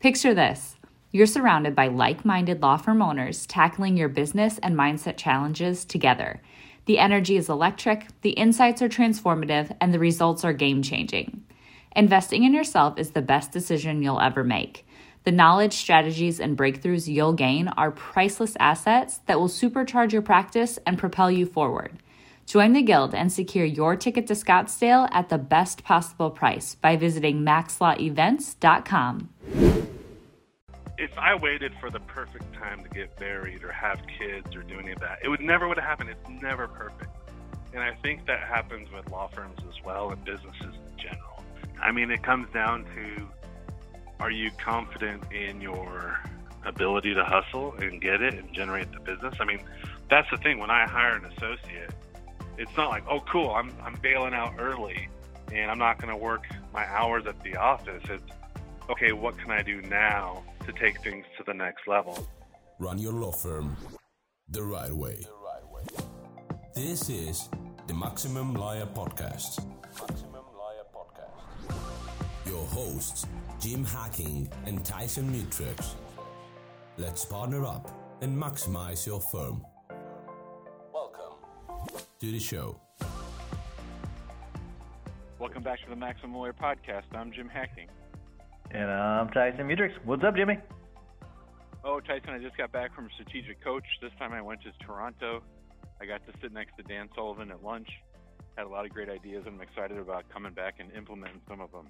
Picture this you're surrounded by like minded law firm owners tackling your business and mindset challenges together. The energy is electric, the insights are transformative, and the results are game changing. Investing in yourself is the best decision you'll ever make. The knowledge, strategies, and breakthroughs you'll gain are priceless assets that will supercharge your practice and propel you forward. Join the Guild and secure your ticket to Scottsdale at the best possible price by visiting maxlawevents.com if I waited for the perfect time to get married or have kids or do any of that, it would never would have happened. It's never perfect. And I think that happens with law firms as well and businesses in general. I mean, it comes down to are you confident in your ability to hustle and get it and generate the business? I mean, that's the thing. When I hire an associate, it's not like, oh, cool, I'm, I'm bailing out early and I'm not going to work my hours at the office. It's, okay, what can I do now to take things to the next level? Run your law firm the right way. This is the Maximum Lawyer Podcast. Maximum Lawyer Podcast. Your hosts, Jim Hacking and Tyson Mutrux. Let's partner up and maximize your firm. Welcome to the show. Welcome back to the Maximum Lawyer Podcast. I'm Jim Hacking. And I'm Tyson Mutrux. What's up, Jimmy? Oh, Tyson, I just got back from Strategic Coach. This time I went to Toronto. I got to sit next to Dan Sullivan at lunch. Had a lot of great ideas, and I'm excited about coming back and implementing some of them.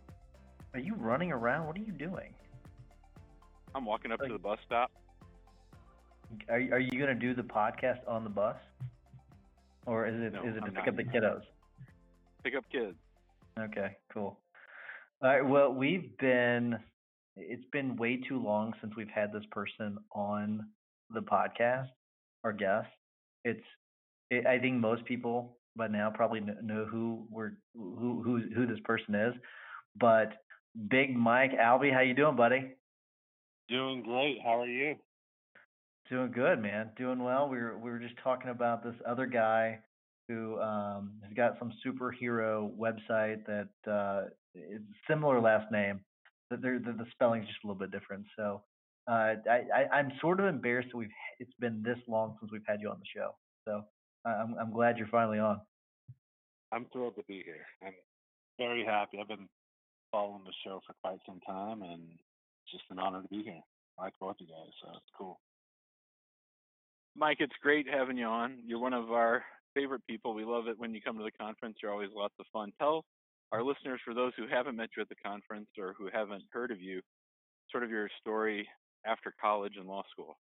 Are you running around? What are you doing? I'm walking up like, to the bus stop. Are, are you going to do the podcast on the bus? Or is it no, is it I'm pick not. up the kiddos? Pick up kids. Okay, cool. All right. Well, we've been. It's been way too long since we've had this person on the podcast, our guest. It's. It, I think most people by now probably know who we're who who who this person is, but Big Mike Allbee, how you doing, buddy? Doing great. How are you? Doing good, man. Doing well. We were we were just talking about this other guy who um, has got some superhero website that uh, it's similar last name. The, the, the spelling's just a little bit different. So uh, I, I, am sort of embarrassed that we've it's been this long since we've had you on the show. So I'm I'm glad you're finally on. I'm thrilled to be here. I'm very happy. I've been following the show for quite some time, and it's just an honor to be here. I like both you guys, so it's cool. Mike, it's great having you on. You're one of our favorite people. We love it when you come to the conference. You're always lots of fun. Tell our listeners, for those who haven't met you at the conference or who haven't heard of you, sort of your story after college and law school.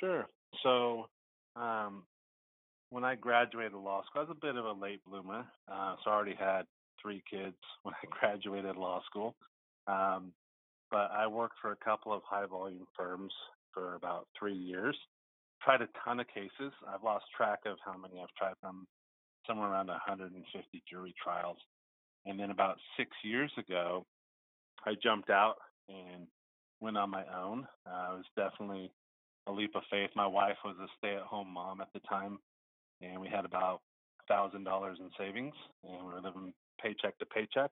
Sure. So, um, when I graduated law school, I was a bit of a late bloomer. Uh, so I already had three kids when I graduated law school. Um, but I worked for a couple of high volume firms for about three years. Tried a ton of cases. I've lost track of how many I've tried from somewhere around 150 jury trials. And then about six years ago, I jumped out and went on my own. Uh, it was definitely a leap of faith. My wife was a stay at home mom at the time, and we had about $1,000 in savings, and we were living paycheck to paycheck.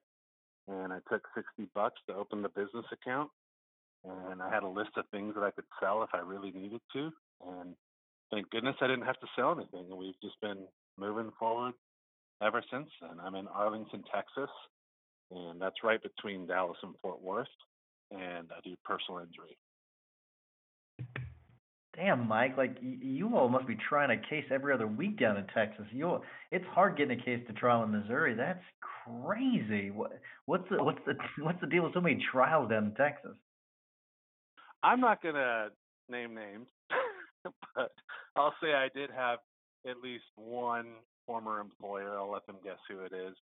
And I took 60 bucks to open the business account, and I had a list of things that I could sell if I really needed to. And thank goodness I didn't have to sell anything. And we've just been moving forward ever since then. I'm in Arlington, Texas, and that's right between Dallas and Fort Worth, and I do personal injury. Damn, Mike, like you all must be trying a case every other week down in Texas. You, it's hard getting a case to trial in Missouri. That's crazy. What, what's the what's the what's the deal with so many trials down in Texas? I'm not gonna name names, but I'll say I did have at least one former employer, I'll let them guess who it is,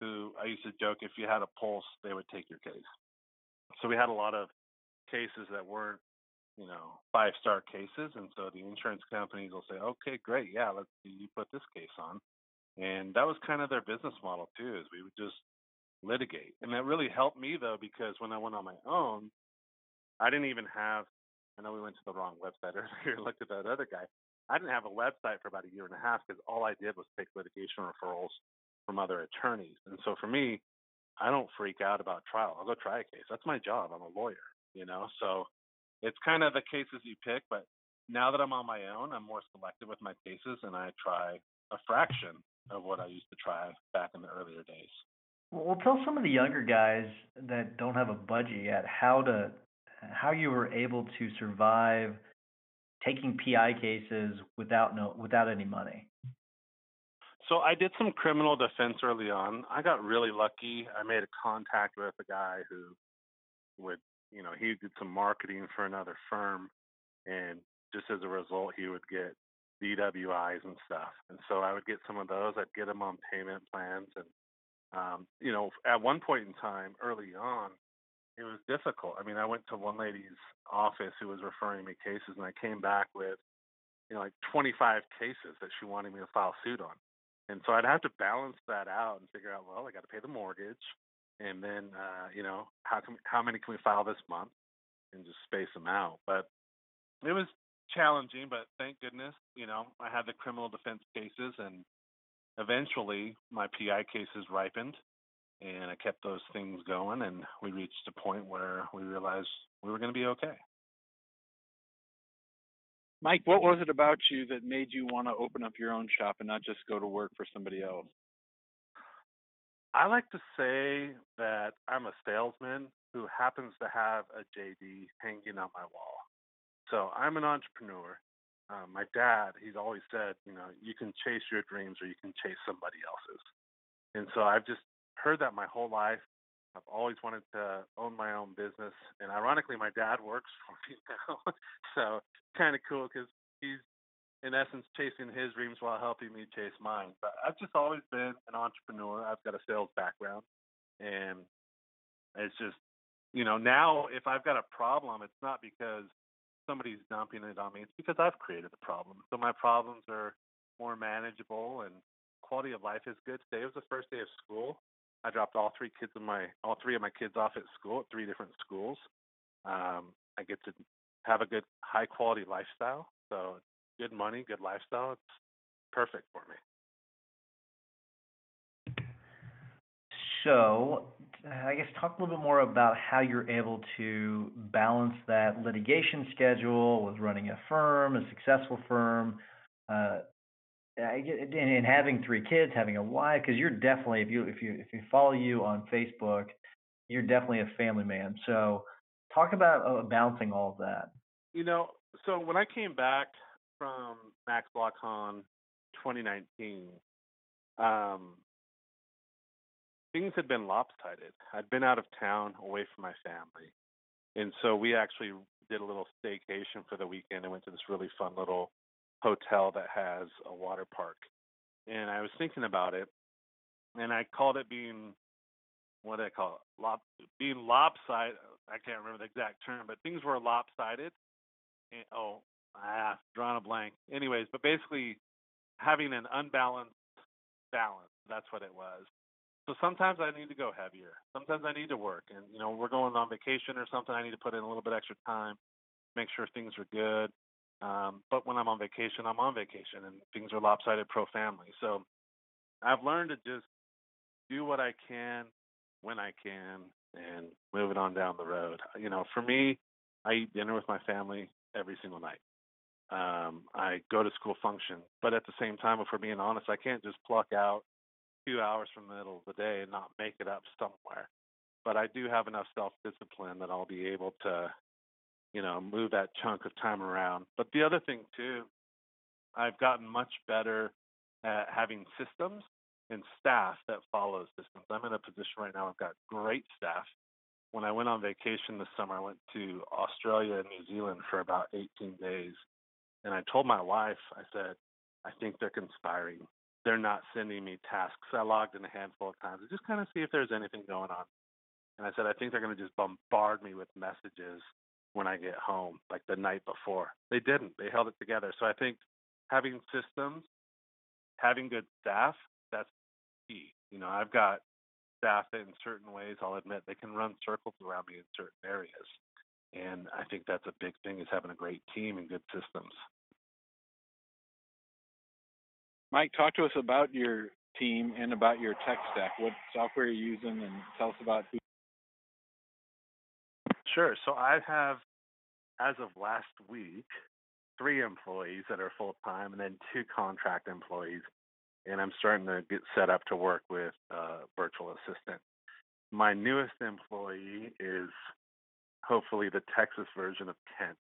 who I used to joke if you had a pulse, they would take your case. so we had a lot of cases that weren't, you know, five star cases, and so the insurance companies will say, okay, great, yeah, let's you put this case on, and that was kind of their business model too, is we would just litigate, and that really helped me though because when I went on my own, I didn't even have. I know we went to the wrong website earlier and looked at that other guy. I didn't have a website for about a year and a half because all I did was take litigation referrals from other attorneys. And so for me, I don't freak out about trial. I'll go try a case. That's my job. I'm a lawyer, you know. So it's kind of the cases you pick, but now that I'm on my own, I'm more selective with my cases and I try a fraction of what I used to try back in the earlier days. Well, tell some of the younger guys that don't have a budget yet how to how you were able to survive taking PI cases without no without any money. So I did some criminal defense early on. I got really lucky. I made a contact with a guy who would, you know, he did some marketing for another firm, and just as a result, he would get DWIs and stuff. And so I would get some of those. I'd get them on payment plans, and um, you know, at one point in time, early on, it was difficult. I mean, I went to one lady's office who was referring me cases, and I came back with, you know, like 25 cases that she wanted me to file suit on. And so I'd have to balance that out and figure out, well, I got to pay the mortgage, and then, uh, you know, how can how many can we file this month, and just space them out. But it was challenging, but thank goodness, you know, I had the criminal defense cases, and eventually my PI cases ripened, and I kept those things going, and we reached a point where we realized we were going to be okay. Mike, what was it about you that made you want to open up your own shop and not just go to work for somebody else? I like to say that I'm a salesman who happens to have a JD hanging on my wall. So I'm an entrepreneur. Um, my dad, he's always said, you know, you can chase your dreams or you can chase somebody else's. And so I've just heard that my whole life. I've always wanted to own my own business, and ironically, my dad works for me now, so kind of cool because he's in essence chasing his dreams while helping me chase mine. But I've just always been an entrepreneur. I've got a sales background, and it's just you know now if I've got a problem, it's not because somebody's dumping it on me. It's because I've created the problem. So my problems are more manageable and quality of life is good. Today was the first day of school I dropped all three kids of my all three of my kids off at school at three different schools. Um, I get to have a good high quality lifestyle. So good money, good lifestyle. It's perfect for me. So, I guess talk a little bit more about how you're able to balance that litigation schedule with running a firm, a successful firm, uh, and, and having three kids, having a wife, because you're definitely if you if you if you follow you on Facebook, you're definitely a family man. So, talk about uh, balancing all of that. You know, so when I came back from Max LawCon 2019, um, things had been lopsided. I'd been out of town, away from my family, and so we actually did a little staycation for the weekend and went to this really fun little hotel that has a water park. And I was thinking about it, and I called it being what did I call it? Lop, being lopsided. I can't remember the exact term, but things were lopsided. And, oh, ah, drawn a blank. Anyways, but basically having an unbalanced balance. That's what it was. So sometimes I need to go heavier. Sometimes I need to work, and you know we're going on vacation or something. I need to put in a little bit extra time, make sure things are good. Um, but when I'm on vacation, I'm on vacation, and things are lopsided pro family. So I've learned to just do what I can when I can and move it on down the road. You know, for me, I eat dinner with my family every single night. Um, I go to school function, but at the same time, if we're being honest, I can't just pluck out two hours from the middle of the day and not make it up somewhere. But I do have enough self discipline that I'll be able to you know, move that chunk of time around. But the other thing too, I've gotten much better at having systems and staff that follow systems. I'm in a position right now, I've got great staff. When I went on vacation this summer, I went to Australia and New Zealand for about 18 days. And I told my wife, I said, I think they're conspiring. They're not sending me tasks. I logged in a handful of times to just kind of see if there's anything going on. And I said, I think they're going to just bombard me with messages when I get home, like the night before. They didn't. They held it together. So I think having systems, having good staff, that's key. You know, I've got staff that in certain ways, I'll admit, they can run circles around me in certain areas. And I think that's a big thing is having a great team and good systems. Mike, talk to us about your team and about your tech stack. What software are you're using, and tell us about who. Sure. So I have, as of last week, three employees that are full time, and then two contract employees. And I'm starting to get set up to work with a virtual assistant. My newest employee is hopefully the Texas version of Kent,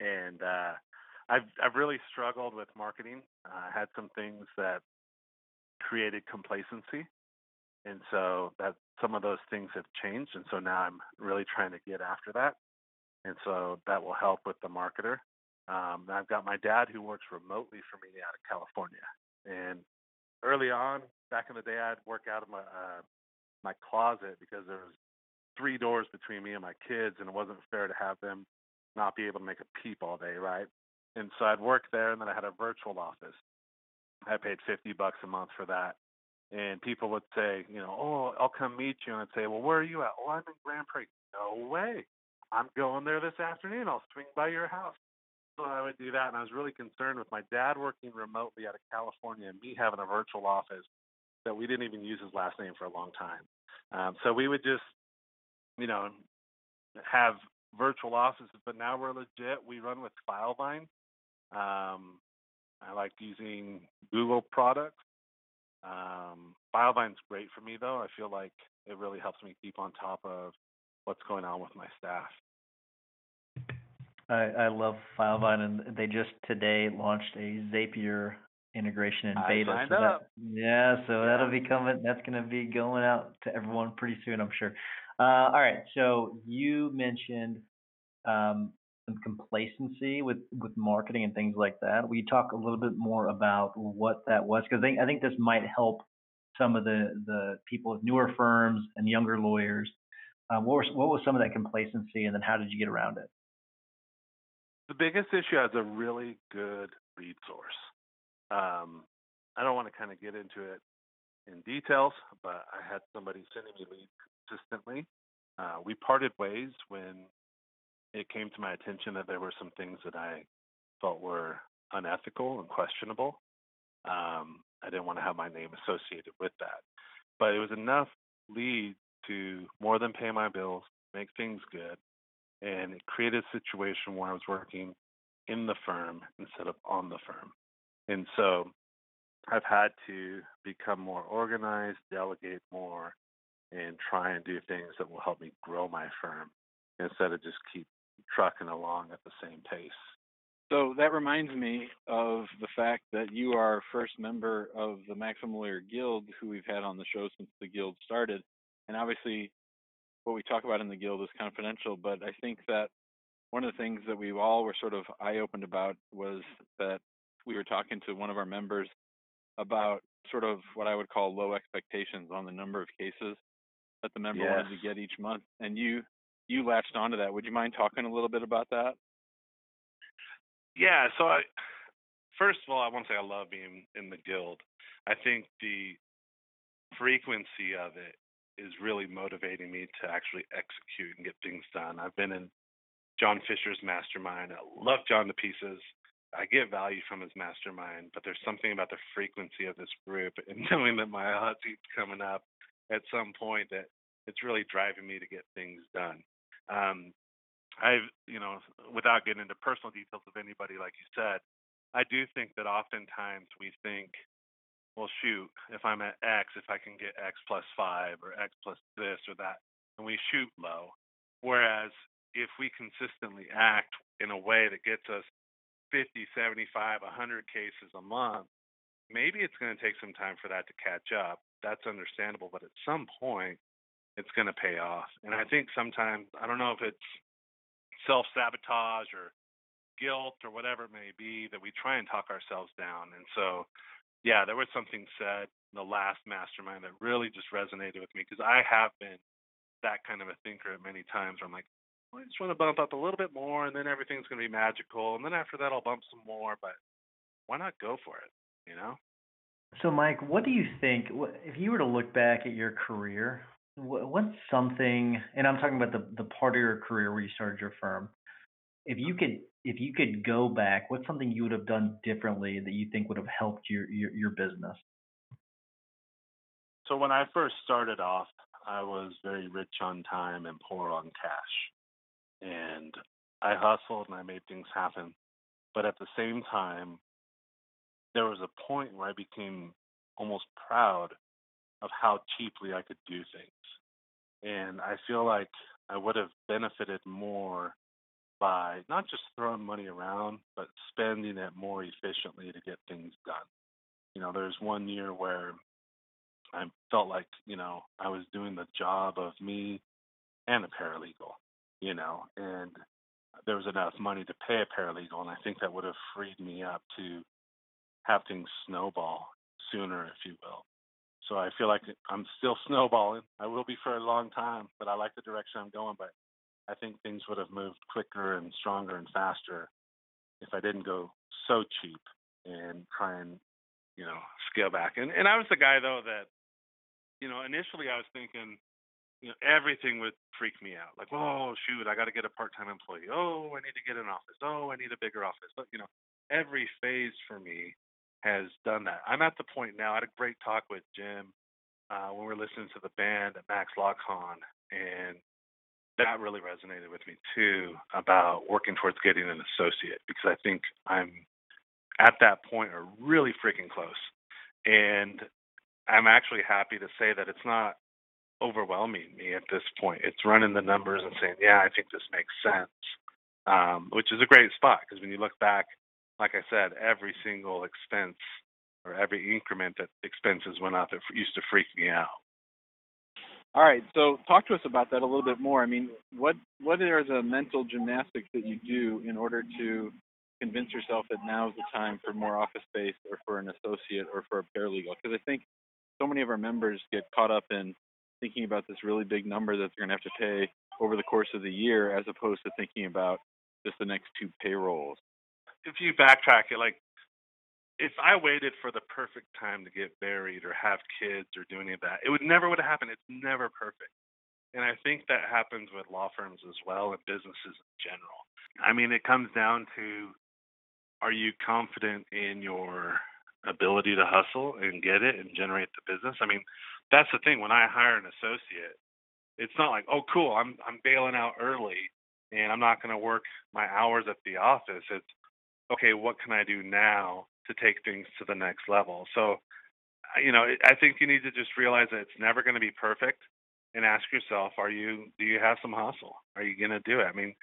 and uh, I've I've really struggled with marketing. Uh, I had some things that created complacency, and so that some of those things have changed, and so now I'm really trying to get after that, and so that will help with the marketer. Um, I've got my dad who works remotely for me out of California, and early on, back in the day, I'd work out of my uh, my closet because there was three doors between me and my kids, and it wasn't fair to have them not be able to make a peep all day, right? And so I'd work there, and then I had a virtual office. I paid 50 bucks a month for that. And people would say, you know, oh, I'll come meet you. And I'd say, well, where are you at? Oh, I'm in Grand Prairie. No way. I'm going there this afternoon. I'll swing by your house. So I would do that. And I was really concerned with my dad working remotely out of California and me having a virtual office that we didn't even use his last name for a long time. Um, so we would just, you know, have virtual offices, but now we're legit. We run with FileVine. Um, I like using Google products. Um, FileVine's great for me though. I feel like it really helps me keep on top of what's going on with my staff. I, I love FileVine, and they just today launched a Zapier integration in beta. I signed so up. Yeah, so Yeah. that'll be coming. That's going to be going out to everyone pretty soon, I'm sure. Uh, all right, so you mentioned um, some complacency with with marketing and things like that. Will you talk a little bit more about what that was? Because I think, I think this might help some of the the people with newer firms and younger lawyers. Uh, what was what was some of that complacency, and then how did you get around it? The biggest issue is a really good lead source. Um, I don't want to kind of get into it in details, but I had somebody sending me leads consistently. Uh, we parted ways when it came to my attention that there were some things that I felt were unethical and questionable. Um, I didn't want to have my name associated with that. But it was enough lead to more than pay my bills, make things good, and it created a situation where I was working in the firm instead of on the firm. And so I've had to become more organized, delegate more, and try and do things that will help me grow my firm instead of just keep trucking along at the same pace. So that reminds me of the fact that you are first member of the Maximum Lawyer Guild, who we've had on the show since the guild started. And obviously, what we talk about in the guild is confidential, but I think that one of the things that we all were sort of eye opened about was that we were talking to one of our members about sort of what I would call low expectations on the number of cases that the member wanted to get each month. And you you latched onto that. Would you mind talking a little bit about that? Yeah, so I first of all I want to say I love being in the guild. I think the frequency of it is really motivating me to actually execute and get things done. I've been in John Fisher's mastermind. I love John to pieces. I get value from his mastermind, but there's something about the frequency of this group and knowing that my hot seat's coming up at some point that it's really driving me to get things done. Um, I've, you know, without getting into personal details of anybody, like you said, I do think that oftentimes we think, well, shoot, if I'm at X, if I can get X plus five or X plus this or that, and we shoot low. Whereas if we consistently act in a way that gets us 50, 75, 100 cases a month, maybe it's going to take some time for that to catch up. That's understandable, but at some point, it's going to pay off. And I think sometimes, I don't know if it's self sabotage or guilt or whatever it may be, that we try and talk ourselves down. And so, yeah, there was something said in the last mastermind that really just resonated with me because I have been that kind of a thinker at many times where I'm like, well, I just want to bump up a little bit more, and then everything's going to be magical, and then after that I'll bump some more. But why not go for it? You know. So, Mike, what do you think? If you were to look back at your career, what's something? And I'm talking about the the part of your career where you started your firm. If you could, if you could go back, what's something you would have done differently that you think would have helped your your, your business? So when I first started off, I was very rich on time and poor on cash. And I hustled and I made things happen. But at the same time, there was a point where I became almost proud of how cheaply I could do things. And I feel like I would have benefited more by not just throwing money around, but spending it more efficiently to get things done. You know, there's one year where I felt like, you know, I was doing the job of me and a paralegal, you know, and there was enough money to pay a paralegal. And I think that would have freed me up to have things snowball sooner, if you will. So I feel like I'm still snowballing. I will be for a long time, but I like the direction I'm going. But I think things would have moved quicker and stronger and faster if I didn't go so cheap and try and, you know, scale back. And and I was the guy though that, you know, initially I was thinking, you know, everything would freak me out. Like, oh shoot, I got to get a part-time employee. Oh, I need to get an office. Oh, I need a bigger office. But you know, every phase for me has done that. I'm at the point now. I had a great talk with Jim uh, when we were listening to the band at Max LawCon, and that really resonated with me too about working towards getting an associate because I think I'm at that point or really freaking close. And I'm actually happy to say that it's not overwhelming me at this point. It's running the numbers and saying, yeah, I think this makes sense, um, which is a great spot because when you look back like I said, every single expense or every increment that expenses went up, it used to freak me out. All right, so talk to us about that a little bit more. I mean, what what are the mental gymnastics that you do in order to convince yourself that now is the time for more office space or for an associate or for a paralegal? Because I think so many of our members get caught up in thinking about this really big number that they're going to have to pay over the course of the year, as opposed to thinking about just the next two payrolls if you backtrack it, like if I waited for the perfect time to get married or have kids or do any of that, it would never would have happened. It's never perfect. And I think that happens with law firms as well and businesses in general. I mean, it comes down to are you confident in your ability to hustle and get it and generate the business? I mean, that's the thing. When I hire an associate, it's not like, oh, cool, I'm I'm bailing out early and I'm not going to work my hours at the office. It's okay, what can I do now to take things to the next level? So, you know, I think you need to just realize that it's never going to be perfect and ask yourself, are you, do you have some hustle? Are you going to do it? I mean,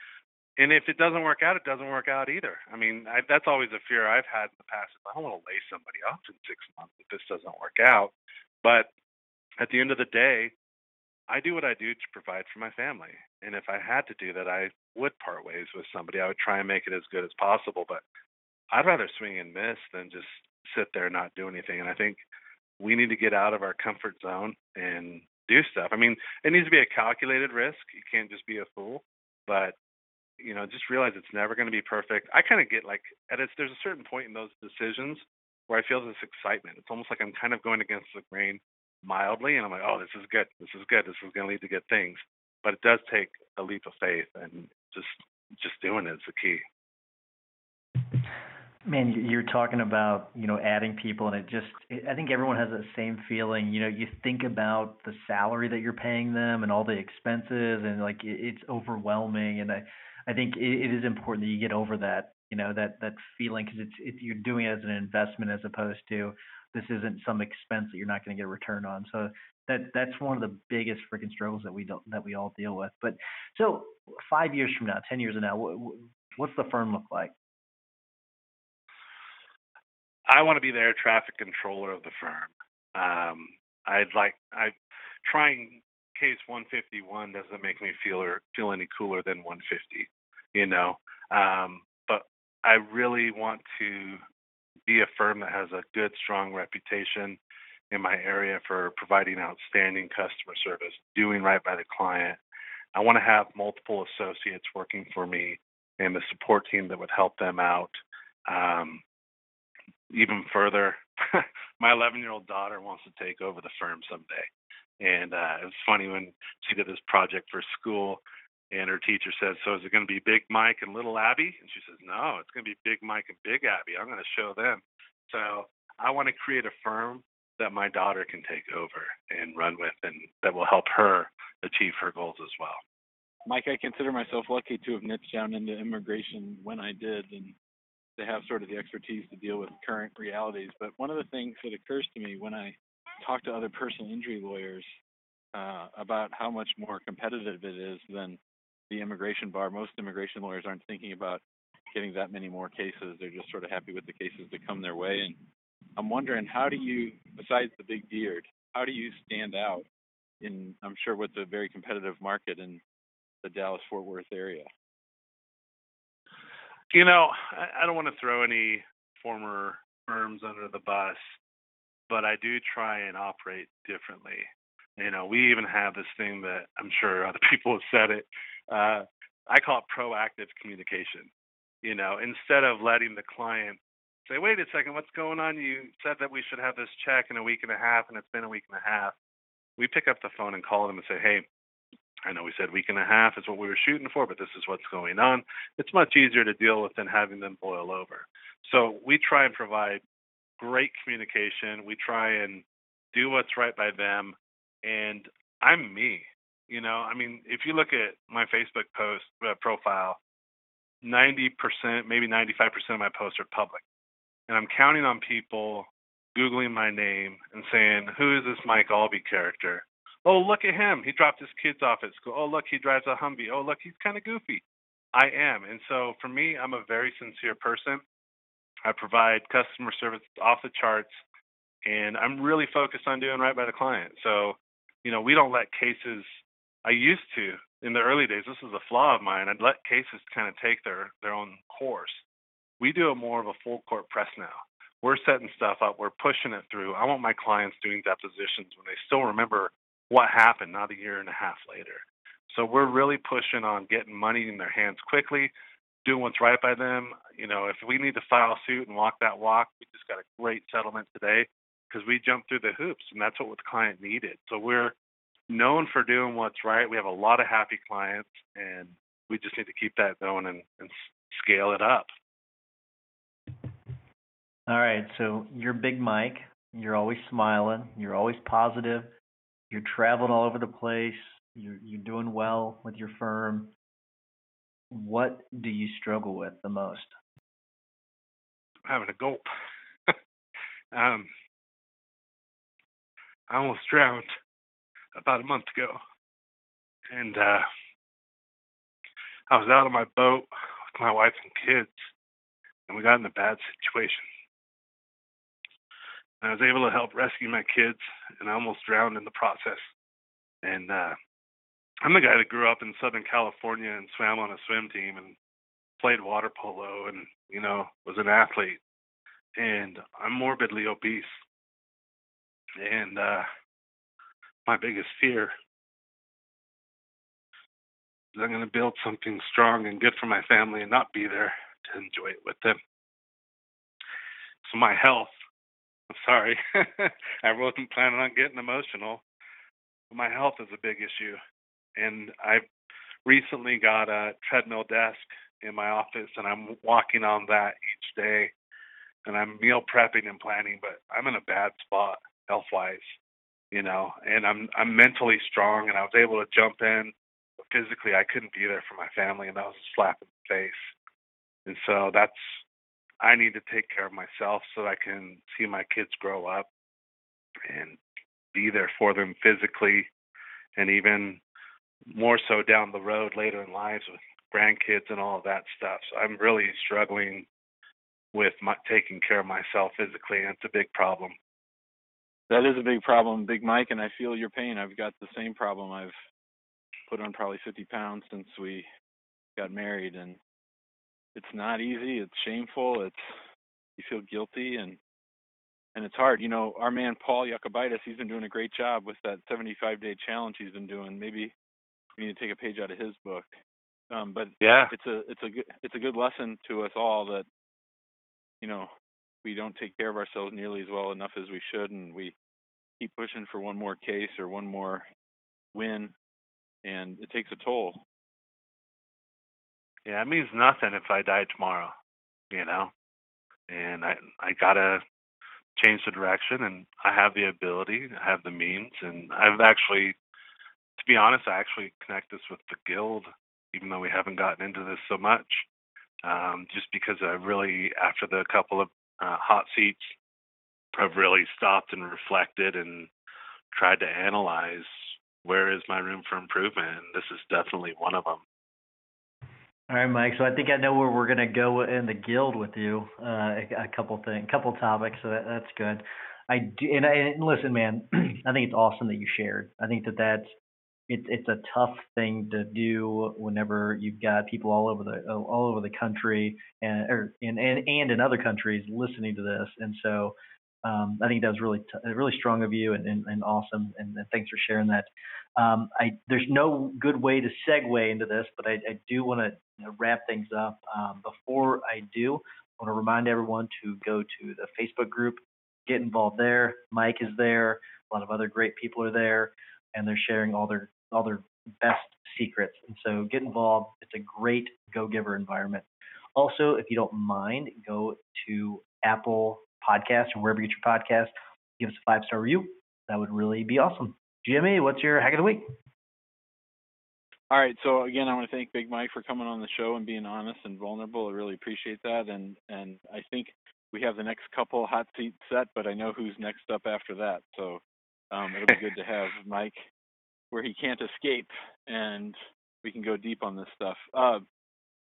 and if it doesn't work out, it doesn't work out either. I mean, I, that's always a fear I've had in the past. I don't want to lay somebody off in six months if this doesn't work out. But at the end of the day, I do what I do to provide for my family. And if I had to do that, I would part ways with somebody. I would try and make it as good as possible. But I'd rather swing and miss than just sit there and not do anything. And I think we need to get out of our comfort zone and do stuff. I mean, it needs to be a calculated risk. You can't just be a fool. But you know, just realize it's never going to be perfect. I kind of get like at a, there's a certain point in those decisions where I feel this excitement. It's almost like I'm kind of going against the grain mildly, and I'm like, oh, this is good. This is good. This is going to lead to good things. But it does take a leap of faith, and just just doing it is the key. Man, you're talking about you know adding people, and it just I think everyone has that same feeling. You know, you think about the salary that you're paying them and all the expenses, and like it's overwhelming. And I I think it is important that you get over that you know that that feeling because it's it, you're doing it as an investment as opposed to this isn't some expense that you're not going to get a return on. So that that's one of the biggest freaking struggles that we don't that we all deal with. But so five years from now, ten years from now, what's the firm look like? I want to be the air traffic controller of the firm. Um, I'd like I trying case 151 doesn't make me feel or feel any cooler than 150, you know. Um, but I really want to be a firm that has a good, strong reputation in my area for providing outstanding customer service, doing right by the client. I want to have multiple associates working for me and the support team that would help them out. Um, even further, my 11 year old daughter wants to take over the firm someday. And uh, it was funny when she did this project for school, and her teacher says, "So is it going to be Big Mike and Little Abby?" And she says, "No, it's going to be Big Mike and Big Abby. I'm going to show them." So I want to create a firm that my daughter can take over and run with, and that will help her achieve her goals as well. Mike, I consider myself lucky to have niched down into immigration when I did, and to have sort of the expertise to deal with current realities. But one of the things that occurs to me when I talk to other personal injury lawyers uh, about how much more competitive it is than the immigration bar, most immigration lawyers aren't thinking about getting that many more cases. They're just sort of happy with the cases that come their way. And I'm wondering, how do you, besides the big beard, how do you stand out in, I'm sure, what's a very competitive market in the Dallas Fort Worth area? You know, I, I don't want to throw any former firms under the bus, but I do try and operate differently. You know, we even have this thing that I'm sure other people have said it. Uh, I call it proactive communication. You know, instead of letting the client say, wait a second, what's going on? You said that we should have this check in a week and a half, and it's been a week and a half. We pick up the phone and call them and say, hey, I know we said week and a half is what we were shooting for, but this is what's going on. It's much easier to deal with than having them boil over. So we try and provide great communication. We try and do what's right by them. And I'm me. You know, I mean, if you look at my Facebook post uh, profile, 90%, maybe 95% of my posts are public. And I'm counting on people Googling my name and saying, who is this Mike Allbee character? Oh, look at him. He dropped his kids off at school. Oh, look, he drives a Humvee. Oh, look, he's kind of goofy. I am. And so for me, I'm a very sincere person. I provide customer service off the charts, and I'm really focused on doing right by the client. So, you know, we don't let cases. I used to in the early days. This is a flaw of mine. I'd let cases kind of take their their own course. We do a more of a full court press now. We're setting stuff up. We're pushing it through. I want my clients doing depositions when they still remember what happened, not a year and a half later. So we're really pushing on getting money in their hands quickly, doing what's right by them. You know, if we need to file suit and walk that walk, we just got a great settlement today because we jumped through the hoops, and that's what the client needed. So we're known for doing what's right. We have a lot of happy clients, and we just need to keep that going and, and scale it up. All right, so you're Big Mike. You're always smiling. You're always positive you're traveling all over the place. You're you're doing well with your firm. What do you struggle with the most? having a gulp. um, I almost drowned about a month ago, and uh, I was out on my boat with my wife and kids, and we got in a bad situation. I was able to help rescue my kids, and I almost drowned in the process. And uh, I'm the guy that grew up in Southern California and swam on a swim team and played water polo and you know was an athlete. And I'm morbidly obese. And uh, my biggest fear is I'm going to build something strong and good for my family and not be there to enjoy it with them. So my health I'm sorry. I wasn't planning on getting emotional. My health is a big issue. And I recently got a treadmill desk in my office and I'm walking on that each day and I'm meal prepping and planning, but I'm in a bad spot health wise, you know, and I'm I'm mentally strong and I was able to jump in, but physically I couldn't be there for my family and that was a slap in the face. And so that's I need to take care of myself so I can see my kids grow up and be there for them physically and even more so down the road later in lives with grandkids and all of that stuff. So I'm really struggling with my, taking care of myself physically, and it's a big problem. That is a big problem, Big Mike, and I feel your pain. I've got the same problem. I've put on probably 50 pounds since we got married, and it's not easy. It's shameful. It's you feel guilty, and and it's hard. You know, our man Paul Yakubitis, he's been doing a great job with that 75 day challenge he's been doing. Maybe we need to take a page out of his book. Um, but yeah, it's a it's a good it's a good lesson to us all that you know we don't take care of ourselves nearly as well enough as we should, and we keep pushing for one more case or one more win, and it takes a toll. Yeah, it means nothing if I die tomorrow, you know. And I I gotta change the direction, and I have the ability, I have the means, and I've actually, to be honest, I actually connect this with the guild, even though we haven't gotten into this so much. Um, just because I really, after the couple of uh, hot seats, I've really stopped and reflected and tried to analyze where is my room for improvement, and this is definitely one of them. All right, Mike. So I think I know where we're going to go in the guild with you. Uh, a, a couple things, couple topics. So that, that's good. I do, and, I, and listen, man. I think it's awesome that you shared. I think that that's it's it's a tough thing to do whenever you've got people all over the all over the country and or and and, and in other countries listening to this. And so um, I think that was really t- really strong of you and, and, and awesome. And, and, thanks for sharing that. Um, I, there's no good way to segue into this, but I, I do want to wrap things up. Um, before I do, I want to remind everyone to go to the Facebook group, get involved there. Mike is there. A lot of other great people are there, and they're sharing all their all their best secrets. And so get involved. It's a great go giver environment. Also, if you don't mind, go to Apple Podcast or wherever you get your podcast. Give us a five star review. That would really be awesome. Jimmy, what's your hack of the week? All right. So again, I want to thank Big Mike for coming on the show and being honest and vulnerable. I really appreciate that. And and I think we have the next couple hot seats set, but I know who's next up after that. So um, it'll be good to have Mike where he can't escape, and we can go deep on this stuff. Uh,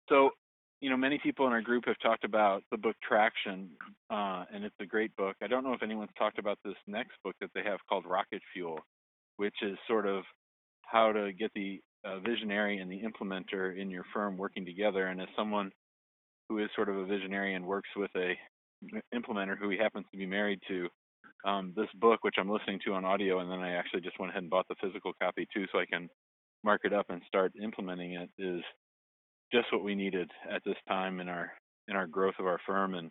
so you know, many people in our group have talked about the book Traction, uh, and it's a great book. I don't know if anyone's talked about this next book that they have called Rocket Fuel, which is sort of how to get the uh, visionary and the implementer in your firm working together. And as someone who is sort of a visionary and works with a implementer who he happens to be married to, um, this book, which I'm listening to on audio, and then I actually just went ahead and bought the physical copy too, so I can mark it up and start implementing it, is just what we needed at this time in our in our growth of our firm. And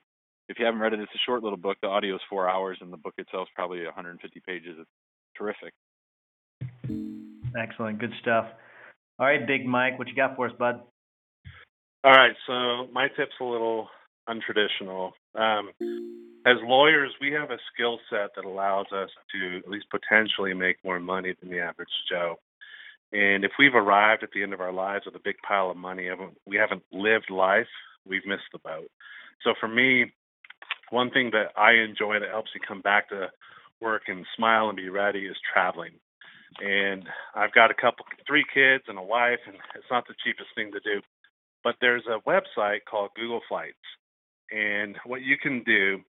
if you haven't read it, it's a short little book. The audio is four hours, and the book itself is probably 150 pages. It's terrific. Excellent, good stuff. All right, Big Mike, what you got for us, bud? All right, so my tip's a little untraditional. Um, as lawyers, we have a skill set that allows us to at least potentially make more money than the average Joe. And if we've arrived at the end of our lives with a big pile of money, we haven't lived life, we've missed the boat. So for me, one thing that I enjoy that helps me come back to work and smile and be ready is traveling. And I've got a couple, three kids and a wife, and it's not the cheapest thing to do. But there's a website called Google Flights. And what you can do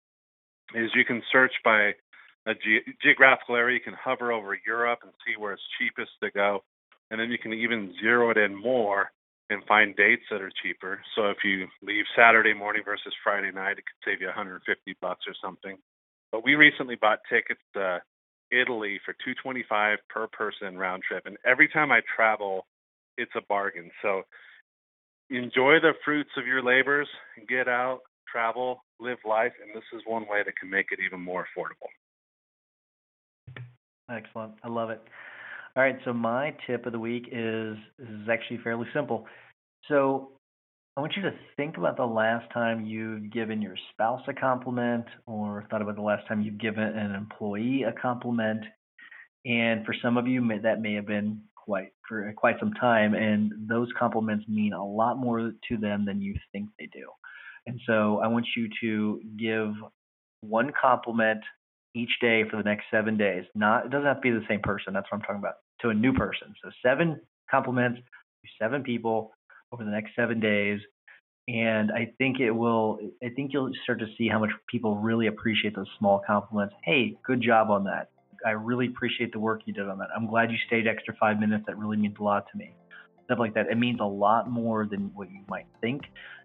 is you can search by a ge- geographical area. You can hover over Europe and see where it's cheapest to go and then you can even zero it in more and find dates that are cheaper. So if you leave Saturday morning versus Friday night, it could save you 150 bucks or something. But we recently bought tickets to Italy for 225 per person round trip, and every time I travel, it's a bargain. So enjoy the fruits of your labors, and get out, travel, live life, and this is one way that can make it even more affordable. Excellent. I love it. All right, so my tip of the week is is actually fairly simple. So I want you to think about the last time you've given your spouse a compliment or thought about the last time you've given an employee a compliment. And for some of you, that may have been quite for quite some time, and those compliments mean a lot more to them than you think they do. And so I want you to give one compliment each day for the next seven days. Not it doesn't have to be the same person. That's what I'm talking about to a new person. So seven compliments to seven people over the next seven days. And I think it will, I think you'll start to see how much people really appreciate those small compliments. Hey, good job on that. I really appreciate the work you did on that. I'm glad you stayed extra five minutes. That really means a lot to me. Stuff like that. It means a lot more than what you might think.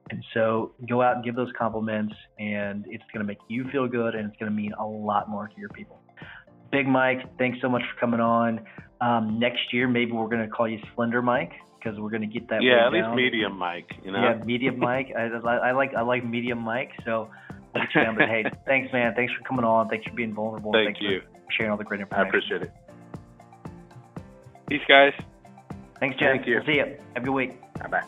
And so go out and give those compliments, and it's going to make you feel good, and it's going to mean a lot more to your people. Big Mike, thanks so much for coming on. Um, next year, maybe we're going to call you Slender Mike because we're going to get that. Yeah, at least medium Mike. You know. Yeah, medium Mike. I, I, like I like medium Mike. So, but hey, thanks, man. Thanks for coming on. Thanks for being vulnerable. Thank thanks you. for sharing all the great information. I appreciate it. Peace, guys. Thanks, Jen. Thank you. We'll see you. Have a good week. Bye bye.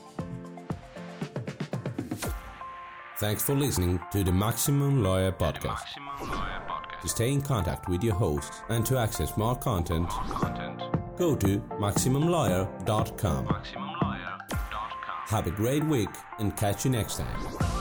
Thanks for listening to the Maximum Lawyer Podcast. To stay in contact with your hosts and to access more content, go to MaximumLawyer.com. Have a great week and catch you next time.